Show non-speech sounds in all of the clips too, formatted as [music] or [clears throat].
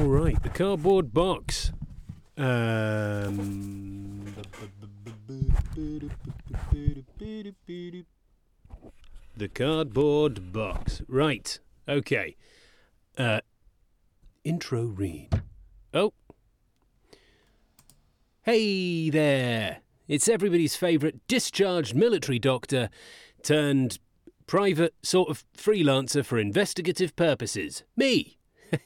All right, the cardboard box. Um, the cardboard box. Right. Okay. Uh, intro read. Oh. Hey there. It's everybody's favourite discharged military doctor turned private sort of freelancer for investigative purposes. Me. [laughs]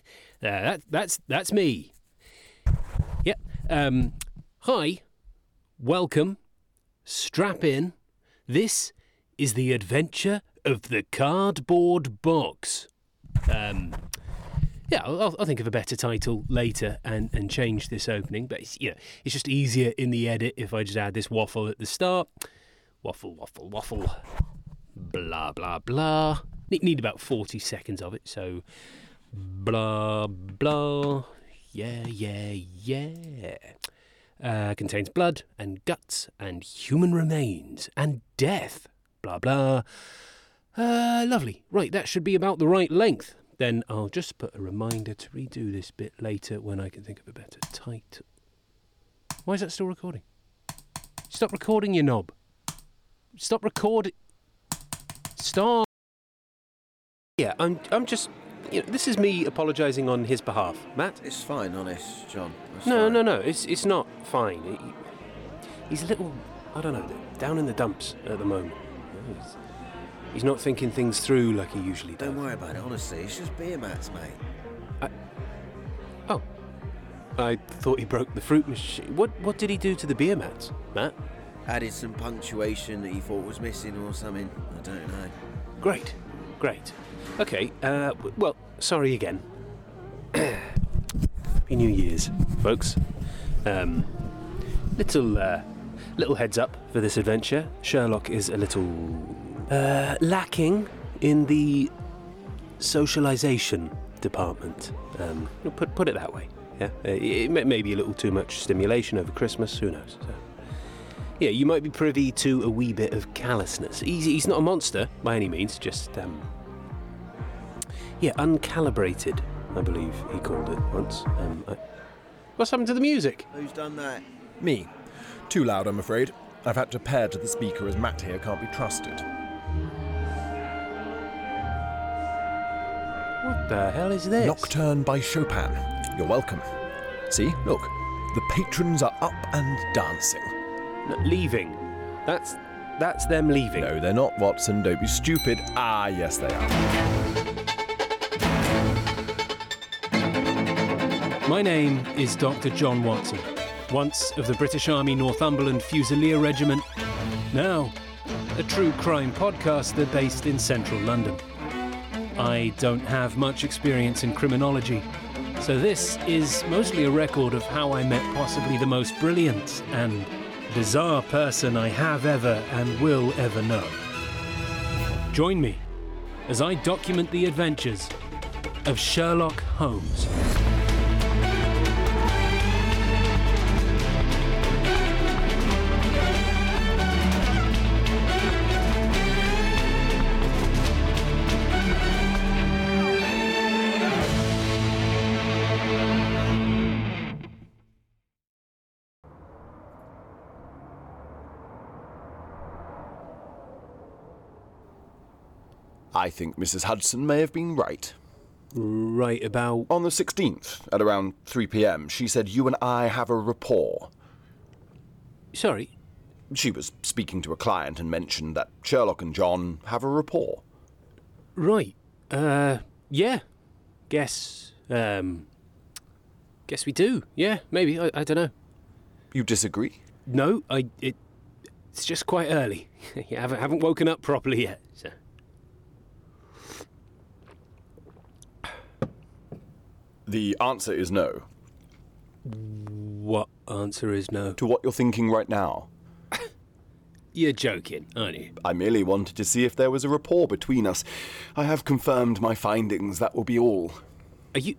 uh, that, that's that's me. Yep. Um, hi. Welcome. Strap in. This is the adventure of the cardboard box. Um, yeah, I'll, I'll think of a better title later and, and change this opening. But it's, you know, it's just easier in the edit if I just add this waffle at the start. Waffle, waffle, waffle. Blah blah blah. Need, about forty seconds of it. So blah blah. Yeah yeah yeah. Uh, contains blood and guts and human remains and death. Blah blah. Uh, lovely. Right, that should be about the right length. Then I'll just put a reminder to redo this bit later when I can think of a better title. Why is that still recording? Stop recording, you knob. Stop recording. Stop. Yeah, I'm. I'm just. You know, this is me apologising on his behalf, Matt. It's fine, honest, John. It's No, fine. no, no. It's it's not fine. He- he's a little. I don't know. Down in the dumps at the moment. He's, he's not thinking things through like he usually does. Don't worry about it, honestly. It's just beer mats, mate. I, Oh, I thought he broke the fruit machine. What what did he do to the beer mats, Matt? Added some punctuation that he thought was missing or something. I don't know. Great, great. Okay. Uh, well, sorry again. [coughs] Happy New Year's, folks. Um, little uh, little heads up for this adventure. Sherlock is a little uh, lacking in the socialization department. Um, put put it that way. Yeah, Uh, it may, be a little too much stimulation over Christmas. Who knows? So, yeah, you might be privy to a wee bit of callousness. He's, he's not a monster by any means, just, um, yeah, uncalibrated, I believe he called it once. Um, I... What's happened to the music? Who's done that? Me. Too loud, I'm afraid. I've had to pair to the speaker as Matt here can't be trusted. What the hell is this? Nocturne by Chopin. You're welcome. See, look. The patrons are up and dancing. No, leaving. That's that's them leaving. No, they're not, Watson. Don't be stupid. Ah, yes, they are. My name is Dr. John Watson, once of the British Army Northumberland Fusilier Regiment, now a true crime podcaster based in central London. I don't have much experience in criminology, so this is mostly a record of how I met possibly the most brilliant and bizarre person I have ever and will ever know. Join me as I document the adventures of Sherlock Holmes. Think Mrs. Hudson may have been right. Right about On the 16th, at around 3 pm, she said you and I have a rapport. Sorry, She was speaking to a client and mentioned that Sherlock and John have a rapport. right. Uh, yeah. Guess, um, guess we do. Yeah, maybe. I, I don't know. You disagree? No, I, it, it's just quite early. [laughs] you haven't, haven't woken up properly yet. So. The answer is no. What answer is no? To what you're thinking right now. [laughs] You're joking, aren't you? I merely wanted to see if there was a rapport between us. I have confirmed my findings, that will be all. Are you.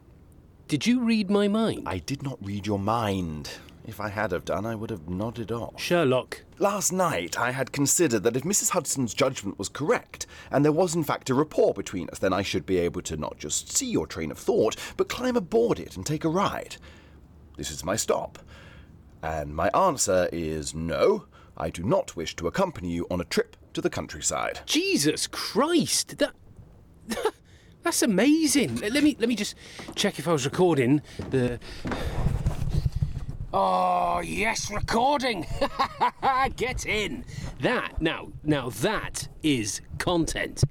Did you read my mind? I did not read your mind. If I had have done, I would have nodded off. Sherlock. Last night, I had considered that if Mrs. Hudson's judgment was correct, and there was in fact a rapport between us, then I should be able to not just see your train of thought, but climb aboard it and take a ride. This is my stop. And my answer is no, I do not wish to accompany you on a trip to the countryside. Jesus Christ! That. [laughs] That's amazing. Let me let me just check if I was recording the. Oh yes, recording. [laughs] Get in. That now now that is content.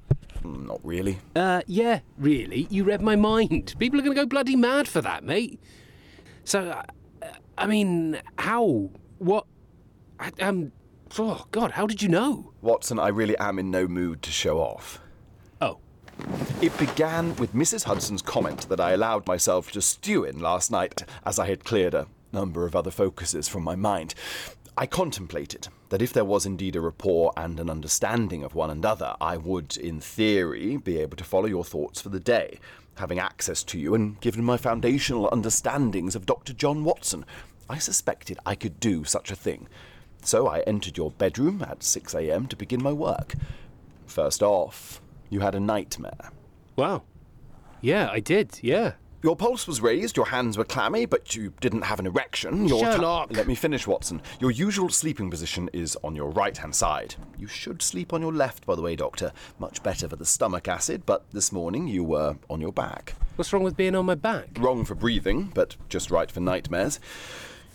Not really. Uh, yeah, really. You read my mind. People are going to go bloody mad for that, mate. So, uh, I mean, how? What? I, um. Oh God, how did you know? Watson, I really am in no mood to show off. Oh, It began with Mrs. Hudson's comment that I allowed myself to stew in last night as I had cleared a number of other focuses from my mind. I contemplated that if there was indeed a rapport and an understanding of one another, I would, in theory, be able to follow your thoughts for the day, having access to you and given my foundational understandings of Dr. John Watson. I suspected I could do such a thing. So I entered your bedroom at 6 a.m. to begin my work. First off, you had a nightmare. wow. Yeah, I did. Yeah. Your pulse was raised, your hands were clammy, but you didn't have an erection. Your Sherlock! Let me finish, Watson. Your usual sleeping position is on your right hand side. You should sleep on your left, by the way, Doctor. Much better for the stomach acid, but this morning you were on your back. What's wrong with being on my back? Wrong for breathing, but just right for nightmares.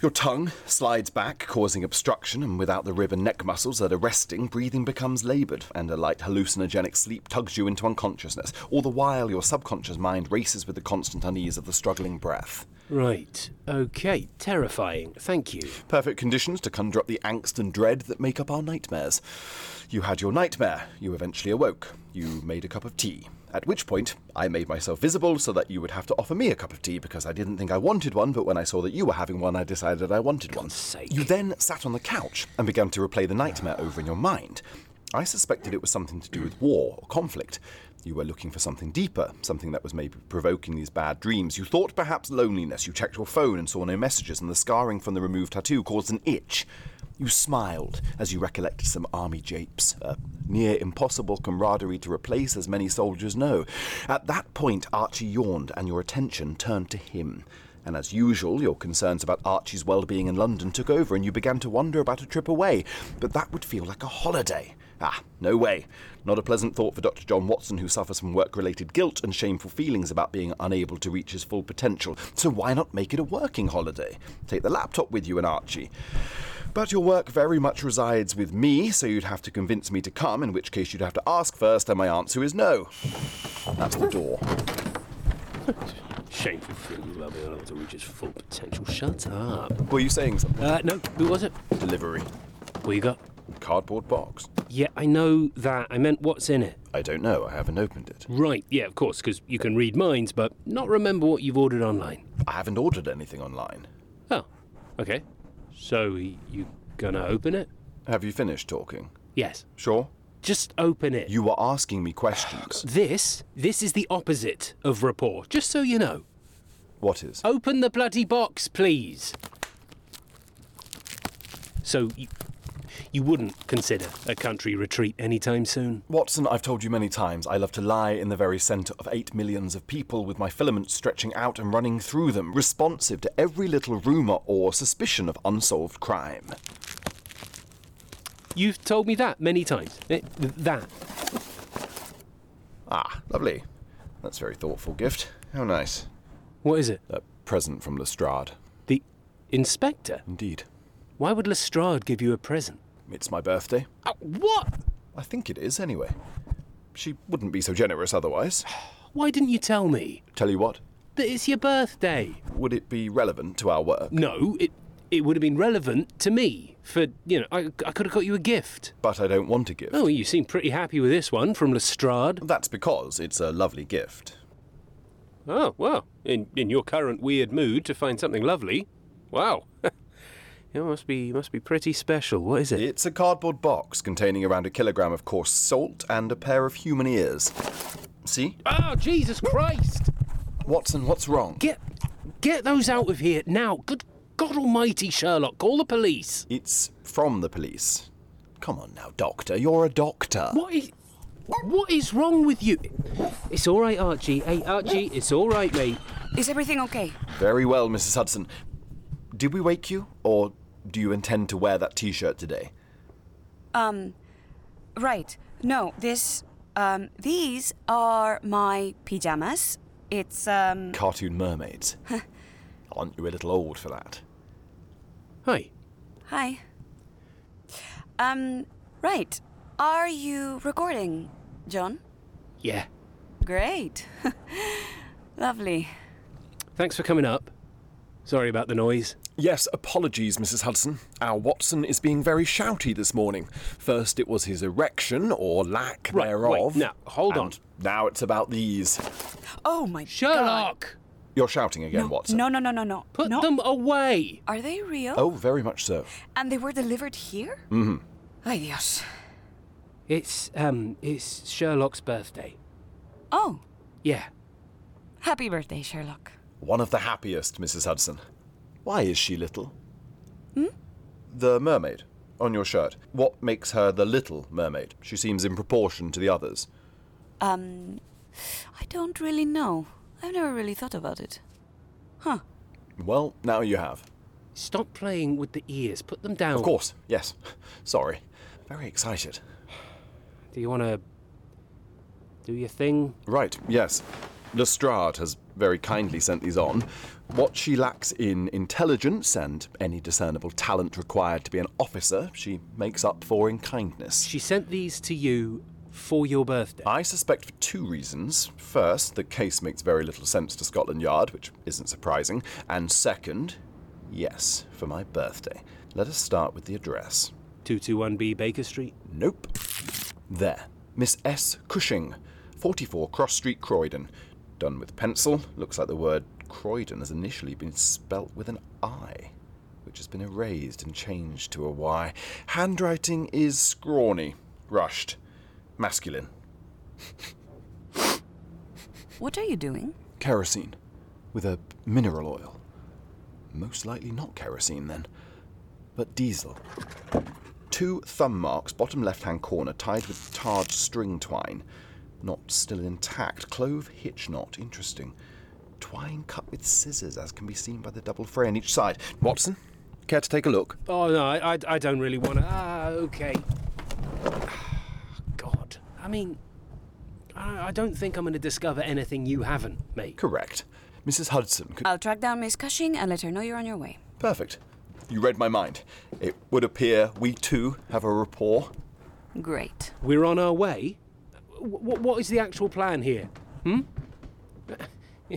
Your tongue slides back, causing obstruction, and without the rib and neck muscles that are resting, breathing becomes laboured, and a light hallucinogenic sleep tugs you into unconsciousness. All the while, your subconscious mind races with the constant unease of the struggling breath. Right. Okay. Terrifying. Thank you. Perfect conditions to conjure up the angst and dread that make up our nightmares. You had your nightmare. You eventually awoke. You made a cup of tea. At which point, I made myself visible so that you would have to offer me a cup of tea because I didn't think I wanted one, but when I saw that you were having one, I decided I wanted one. sake. You then sat on the couch and began to replay the nightmare over in your mind. I suspected it was something to do with war or conflict. You were looking for something deeper, something that was maybe provoking these bad dreams. You thought perhaps loneliness. You checked your phone and saw no messages, and the scarring from the removed tattoo caused an itch. You smiled as you recollected some army japes, a near impossible camaraderie to replace, as many soldiers know. At that point, Archie yawned, and your attention turned to him. And as usual, your concerns about Archie's well being in London took over, and you began to wonder about a trip away. But that would feel like a holiday. Ah, no way. Not a pleasant thought for Dr. John Watson, who suffers from work related guilt and shameful feelings about being unable to reach his full potential. So why not make it a working holiday? Take the laptop with you and Archie. But your work very much resides with me, so you'd have to convince me to come, in which case you'd have to ask first, and my answer is no. That's the door. [laughs] Shameful feelings about being unable to reach its full potential. Shut up. Were you saying something? Uh, no. Who was it? Delivery. What you got? Cardboard box. Yeah, I know that. I meant what's in it. I don't know, I haven't opened it. Right. Yeah, of course, because you can read minds, but not remember what you've ordered online. I haven't ordered anything online. Oh. Okay. So you gonna open it? Have you finished talking? Yes. Sure? Just open it. You were asking me questions. [gasps] This, this is the opposite of rapport, just so you know. What is? Open the bloody box, please. So, you, you wouldn't consider a country retreat anytime soon? Watson, I've told you many times, I love to lie in the very centre of eight millions of people with my filaments stretching out and running through them, responsive to every little rumour or suspicion of unsolved crime. You've told me that many times. Eh, That. Ah, lovely. That's a very thoughtful gift. How nice. What is it? A present from Lestrade. The inspector? Indeed. Why would Lestrade give you a present? It's my birthday. Uh, what? I think it is, anyway. She wouldn't be so generous otherwise. [sighs] Why didn't you tell me Tell you what, that it's your birthday? would it be relevant to our work? No, it it would have been relevant to me for you know I, I could have got you a gift. But I don't want a gift. Oh, you seem pretty happy with this one from Lestrade. That's because it's a lovely gift. Oh well, in in your current weird mood to find something lovely, wow. [laughs] It must be must be pretty special. What is it? It's a cardboard box containing around a kilogram of coarse salt and a pair of human ears. See? Oh Jesus Christ! Watson, what's wrong? Get get those out of here now. Good God almighty, Sherlock, call the police. It's from the police. Come on now, Doctor. You're a doctor. What is. What is wrong with you? It's all right, Archie. Hey, Archie, it's all right, mate. Is everything okay? Very well, Mrs. Hudson. Did we wake you, or do you intend to wear that t shirt today? Um, right. No, this, um, these are my pajamas. It's, um, Cartoon mermaids. [laughs] Aren't you a little old for that? Hi. hi. Um, right. Are you recording, John? Yeah. Great. [laughs] Lovely. Thanks for coming up. Sorry about the noise. Yes, apologies, Mrs. Hudson. Our Watson is being very shouty this morning. First, it was his erection, or lack Right, thereof. wait, now, hold on. Now it's about these. Oh my god. Sherlock! You're shouting again, No, Watson. no, no, no, no, no. Put no. them away! Are they real? Oh, very much so. And they were delivered here? Mm-hmm. Ay, Dios. It's, um, it's Sherlock's birthday. Oh, Yeah. happy birthday, Sherlock. One of the happiest, Mrs. Hudson. Why is she little? Hmm? The mermaid on your shirt. What makes her the little mermaid? She seems in proportion to the others. Um, I don't really know. I've never really thought about it. Huh. Well, now you have. Stop playing with the ears. Put them down. Of course, yes. [laughs] Sorry. Very excited. Do you want to do your thing? Right, yes. Lestrade has very kindly sent these on. What she lacks in intelligence and any discernible talent required to be an officer, she makes up for in kindness. She sent these to you for your birthday. I suspect for two reasons. First, the case makes very little sense to Scotland Yard, which isn't surprising. And second, yes, for my birthday. Let us start with the address. 221B Baker Street. Nope. There. Miss S. Cushing, 44 Cross Street, Croydon. Done with pencil. Looks like the word Croydon has initially been spelt with an I, which has been erased and changed to a Y. Handwriting is scrawny, rushed, masculine. What are you doing? Kerosene. With a mineral oil. Most likely not kerosene then, but diesel. Two thumb marks, bottom left hand corner, tied with tarred string twine. Not still intact. Clove hitch knot. Interesting. Twine cut with scissors, as can be seen by the double fray on each side. Watson, care to take a look? Oh, no, I, I, I don't really want to. Ah, okay. [sighs] God. I mean, I, I don't think I'm going to discover anything you haven't, mate. Correct. Mrs. Hudson, could. I'll track down Miss Cushing and let her know you're on your way. Perfect. You read my mind. It would appear we too have a rapport. Great. We're on our way? W- what is the actual plan here? Hmm? [laughs]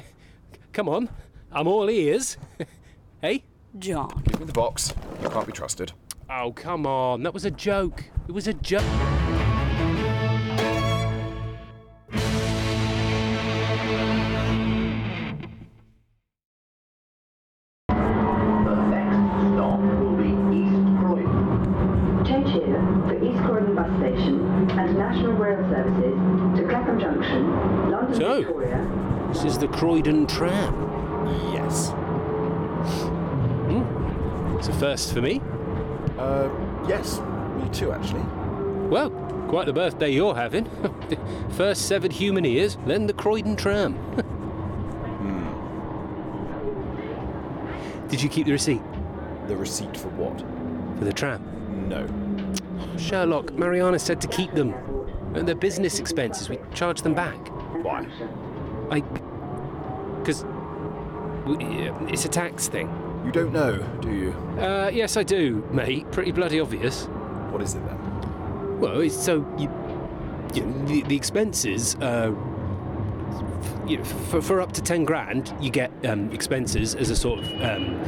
Come on. I'm all ears. [laughs] hey? John. Give me the box. You can't be trusted. Oh, come on. That was a joke. It was a joke. National Rail Services to Clapham Junction, London So? Victoria. This is the Croydon tram. Yes. It's a first for me. Uh, yes. Me too, actually. Well, quite the birthday you're having. [laughs] First severed human ears, then the Croydon tram. [laughs] Did you keep the receipt The receipt for what? for the tram? No. Sherlock, Mariana said to keep them. And they're business expenses. We charge them back. Why? I. Because. It's a tax thing. You don't know, do you? Uh, yes, I do, mate. Pretty bloody obvious. What is it then? Well, it's so you, you know, the, the expenses. Uh, f- you know, for, for up to ten grand, you get um, expenses as a sort of. Um,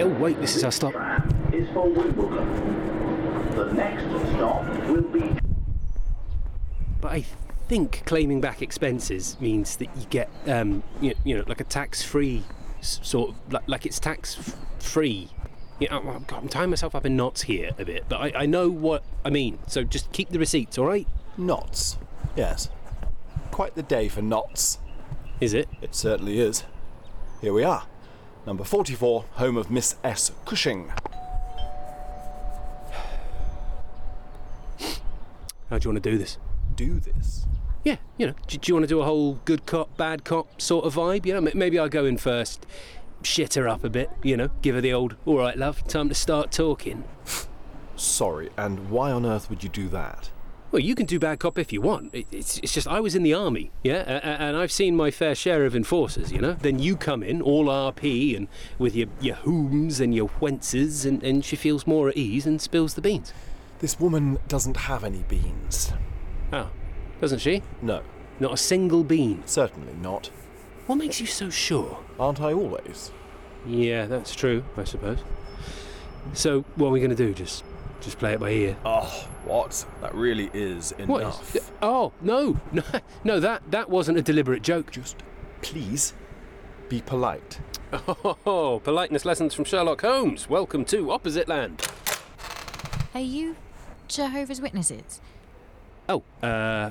oh wait, this is our stop. Is for Wimbledon. The next stop will be But I think claiming back expenses means that you get, um, you, you know, like a tax-free sort of, like, like it's tax-free. You know, I'm, I'm tying myself up in knots here a bit, but I, I know what I mean. So just keep the receipts, all right? Knots. Yes. Quite the day for knots. Is it? It certainly is. Here we are. Number 44, home of Miss S. Cushing. How do you want to do this? Do this. Yeah, you know, do, do you want to do a whole good cop, bad cop sort of vibe? You know, maybe I go in first, shit her up a bit, you know, give her the old, all right, love, time to start talking. Sorry, and why on earth would you do that? Well, you can do bad cop if you want. It, it's, it's just I was in the army, yeah, and I've seen my fair share of enforcers, you know. Then you come in, all RP, and with your your whom's and your whences, and, and she feels more at ease and spills the beans. This woman doesn't have any beans. Oh, doesn't she? No, Not a single bean. certainly not. What makes you so sure? Aren't I always? Yeah, that's true, I suppose. So, what are we going to do? Just just play it by ear? Oh, what? That really is What enough. is- Oh, no, [laughs] no, no, that, that wasn't a deliberate joke. Just please be polite. Oh, [laughs] politeness lessons from Sherlock Holmes. Welcome to Opposite Land. Are you Jehovah's Witnesses? Oh, uh,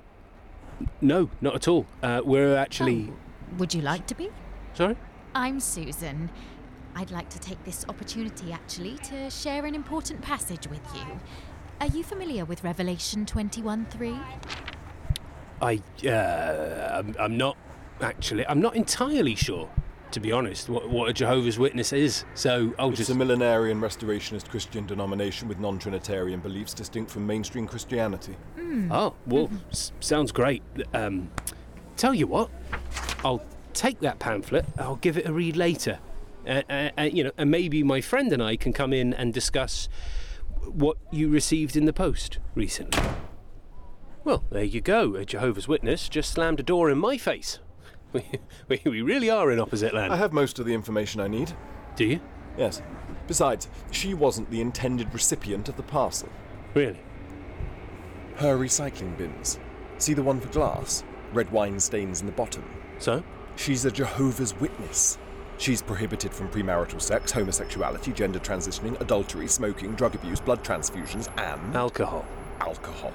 no, not at all. Uh, we're actually. Oh, would you like to be? Sorry? I'm Susan. I'd like to take this opportunity actually to share an important passage with you. Are you familiar with Revelation 21:3? I, uh, I'm, I'm not actually. I'm not entirely sure, to be honest, what, what a Jehovah's Witness is. So I'll It's just. a millenarian restorationist Christian denomination with non Trinitarian beliefs distinct from mainstream Christianity. Oh, well, s- sounds great. Um, tell you what, I'll take that pamphlet. I'll give it a read later. Uh, uh, uh, you know, and maybe my friend and I can come in and discuss what you received in the post recently. Well, there you go. A Jehovah's Witness just slammed a door in my face. We, we, we really are in opposite land. I have most of the information I need. Do you? Yes. Besides, she wasn't the intended recipient of the parcel. Really? Her recycling bins. See the one for glass? Red wine stains in the bottom. So? She's a Jehovah's Witness. She's prohibited from premarital sex, homosexuality, gender transitioning, adultery, smoking, drug abuse, blood transfusions, and Alcohol. alcohol.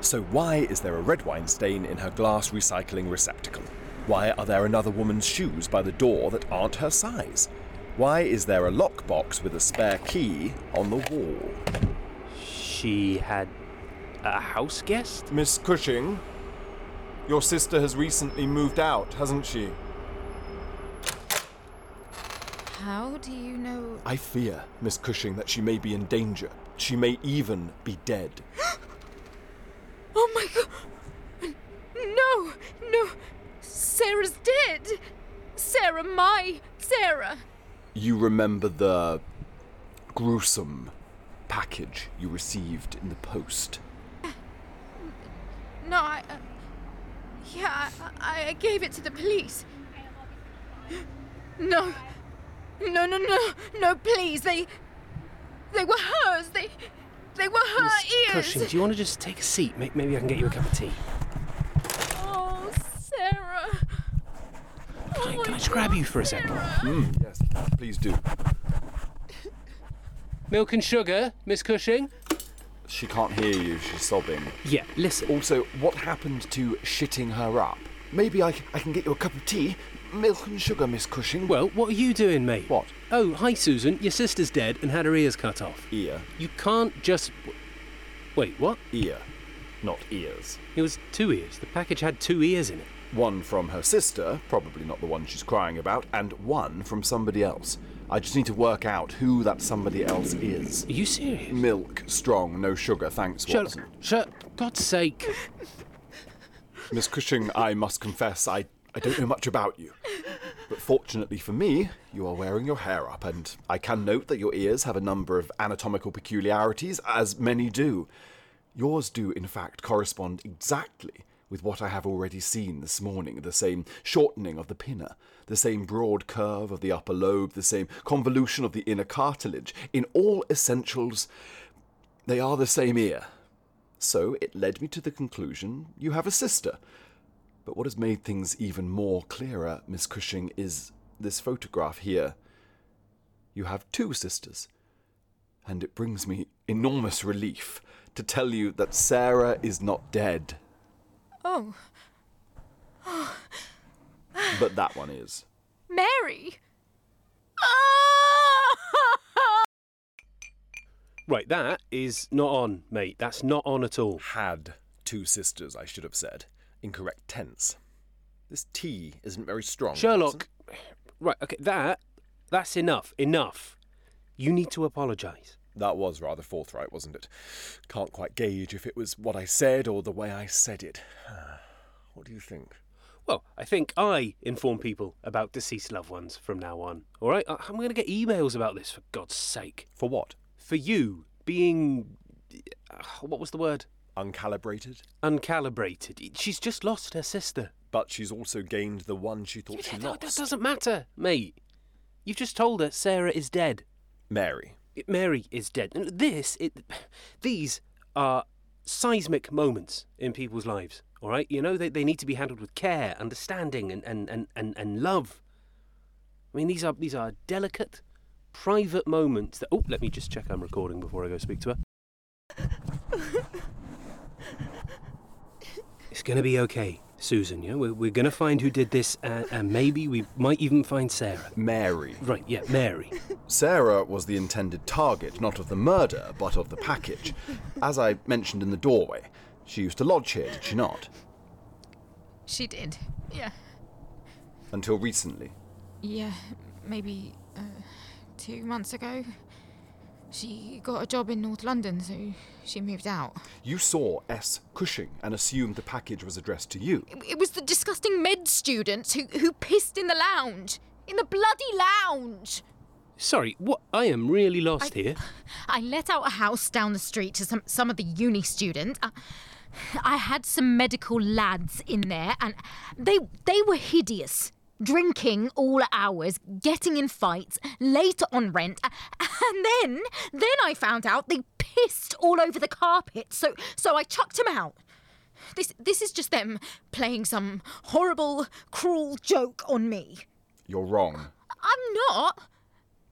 So why is there a red wine stain in her glass recycling receptacle? Why are there another woman's shoes by the door that aren't her size? Why is there a lockbox with a spare key on the wall? She had a house guest? Miss Cushing, your sister has recently moved out, hasn't she? How do you know? I fear, Miss Cushing, that she may be in danger. She may even be dead. [gasps] Oh my god! No! No! Sarah's dead! Sarah, my Sarah! You remember the gruesome package you received in the post? No, I. Uh, yeah, I, I gave it to the police. No. No, no, no. No, please. They. They were hers. They. They were her Miss ears. Cushing, do you want to just take a seat? Maybe I can get you a cup of tea. Oh, Sarah. Can I, Oh can I just grab you for a second? Sarah. Hmm, yes, please do. Milk and sugar, Miss Cushing? She can't hear you, she's sobbing. Yeah, listen. Also, what happened to shitting her up? Maybe I, I can get you a cup of tea. Milk and sugar, Miss Cushing. Well, what are you doing, mate? What? Oh, hi, Susan. Your sister's dead and had her ears cut off. Ear. You can't just. Wait, what? Ear. Not ears. It was two ears. The package had two ears in it. One from her sister, probably not the one she's crying about, and one from somebody else. I just need to work out who that somebody else is. Are you serious? Milk, strong, no sugar, thanks, Shut Watson. Shut. God's sake. Miss Cushing, I must confess, I, I don't know much about you. But fortunately for me, you are wearing your hair up, and I can note that your ears have a number of anatomical peculiarities, as many do. Yours do, in fact, correspond exactly with what I have already seen this morning the same shortening of the pinna, the same broad curve of the upper lobe, the same convolution of the inner cartilage. In all essentials, they are the same ear. So it led me to the conclusion you have a sister. But what has made things even more clearer, Miss Cushing, is this photograph here. You have two sisters. And it brings me enormous relief to tell you that Sarah is not dead, Oh. but that one is. Mary! [laughs] Right, that is not on, mate. That's not on at all. Had two sisters, I should have said. Incorrect tense. This tea isn't very strong. Sherlock. Right, okay, that that's enough. Enough. You need to apologize. That was rather forthright, wasn't it? Can't quite gauge if it was what I said or the way I said it. [sighs] What do you think? Well, I think I inform people about deceased loved ones from now on. All right, I'm going to get emails about this for God's sake. For what? For you being uh, what was the word? Uncalibrated? Uncalibrated. She's just lost her sister. But she's also gained the one she thought she That, that doesn't matter, mate. You've just told her Sarah is dead. Mary. Mary is dead. And this, it, these are seismic moments in people's lives. All right, you know they, they need to be handled with care, understanding, and, and, and, and, and love. I mean, these are these are delicate, private moments. That oh, let me just check I'm recording before I go speak to her. [laughs] It's gonna be okay, Susan. Yeah, we're, we're gonna find who did this, uh, and maybe we might even find Sarah. Mary. Right? Yeah, Mary. [laughs] Sarah was the intended target, not of the murder, but of the package. As I mentioned in the doorway, she used to lodge here, did she not? She did. Yeah. Until recently. Yeah, maybe uh, two months ago. She got a job in North London, so she moved out. You saw S. Cushing and assumed the package was addressed to you. It was the disgusting med student who, who pissed in the lounge. In the bloody lounge! Sorry, what? I am really lost here. I let out a house down the street to some, some of the uni students. I, I had some medical lads in there, and they they were hideous. Drinking all hours, getting in fights, late on rent, and then then I found out they pissed all over the carpet. So so I chucked them out. This this is just them playing some horrible, cruel joke on me. You're wrong. I'm not.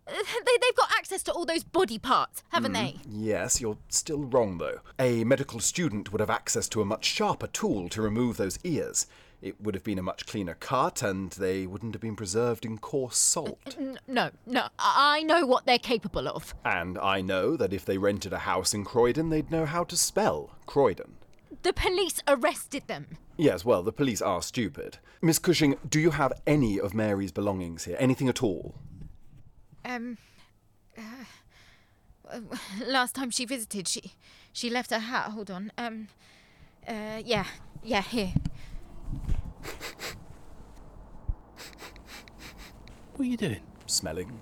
They, they've got access to all those body parts, haven't hmm. they? Yes, you're still wrong, though. A medical student would have access to a much sharper tool to remove those ears. It would have been a much cleaner cut, and they wouldn't have been preserved in coarse salt. No, no. I know what they're capable of. And I know that if they rented a house in Croydon, they'd know how to spell Croydon. The police arrested them. Yes, well, the police are stupid. Miss Cushing, do you have any of Mary's belongings here? Anything at all? Um. Uh, uh, last time she visited, she she left her hat. Hold on. Um. Uh. Yeah. Yeah. Here. [laughs] What are you doing? Smelling?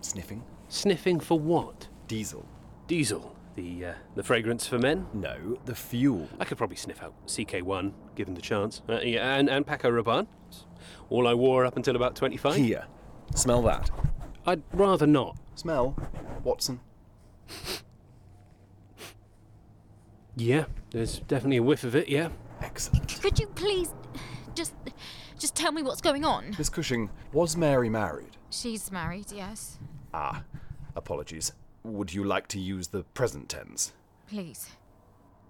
Sniffing? Sniffing for what? Diesel? Diesel. The uh, the fragrance for men. No, the fuel. I could probably sniff out CK1, given the chance. Uh, yeah, and, and Paco Rabanne. All I wore up until about 25. Here. Smell that. I'd rather not. Smell? Watson? Yeah, there's definitely a whiff of it, yeah. Excellent. Could you please just just tell me what's going on? Miss Cushing, was Mary married? She's married. Yes. Ah, apologies. Would you like to use the present tense? Please.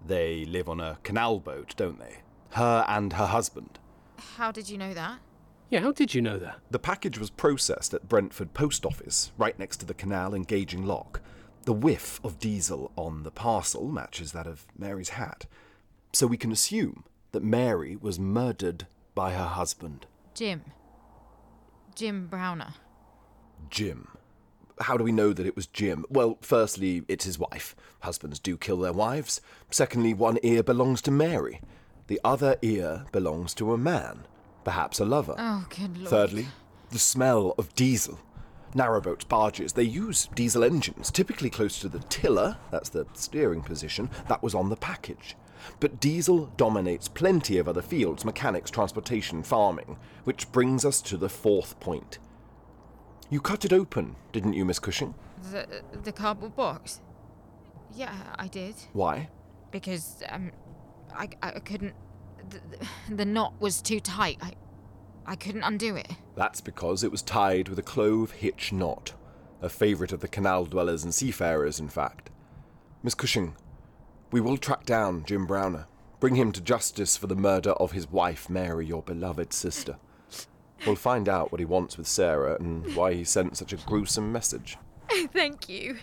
They live on a canal boat, don't they? Her and her husband. How did you know that? Yeah, how did you know that? The package was processed at Brentford Post Office, right next to the canal gauging lock. The whiff of diesel on the parcel matches that of Mary's hat. So we can assume that Mary was murdered by her husband, Jim. Jim Browner. Jim. How do we know that it was Jim? Well, firstly, it's his wife. Husbands do kill their wives. Secondly, one ear belongs to Mary. The other ear belongs to a man, perhaps a lover. Oh, good lord. Thirdly, the smell of diesel. Narrowboats, barges, they use diesel engines, typically close to the tiller, that's the steering position, that was on the package. But diesel dominates plenty of other fields mechanics, transportation, farming, which brings us to the fourth point. You cut it open, didn't you, Miss Cushing? The the cardboard box. Yeah, I did. Why? Because um, I I couldn't. The, the, knot was too tight. I I couldn't undo it. That's because it was tied with a clove hitch knot. A favourite of the canal dwellers and seafarers, in fact. Miss Cushing, we will track down Jim Browner. Bring him to justice for the murder of his wife, Mary, your beloved sister. We'll find out what he wants with Sarah and why he sent such a gruesome message. [laughs] Thank you.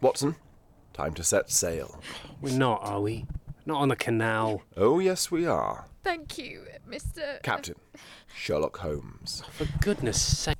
Watson, Time to set sail. We're not, are we? Not on the canal. Oh, yes, we are. Thank you, Mr. Captain [laughs] Sherlock Holmes. For goodness sake.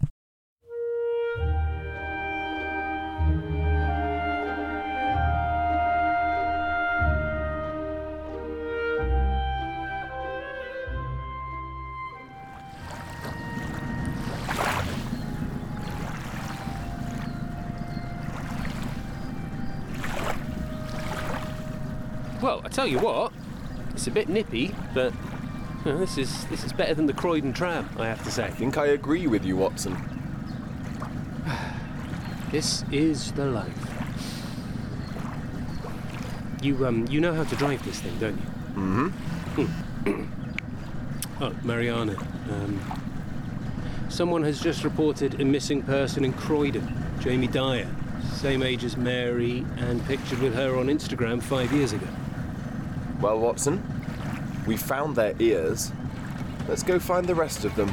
Well, I tell you what, it's a bit nippy, but you know, this is this is better than the Croydon tram, I have to say. I think I agree with you, Watson. [sighs] This is the life. You um you know how to drive this thing, don't you? Mm-hmm. [clears throat] oh, Mariana. Um, someone has just reported a missing person in Croydon. Jamie Dyer, same age as Mary, and pictured with her on Instagram five years ago. Well, Watson, we found their ears. Let's go find the rest of them.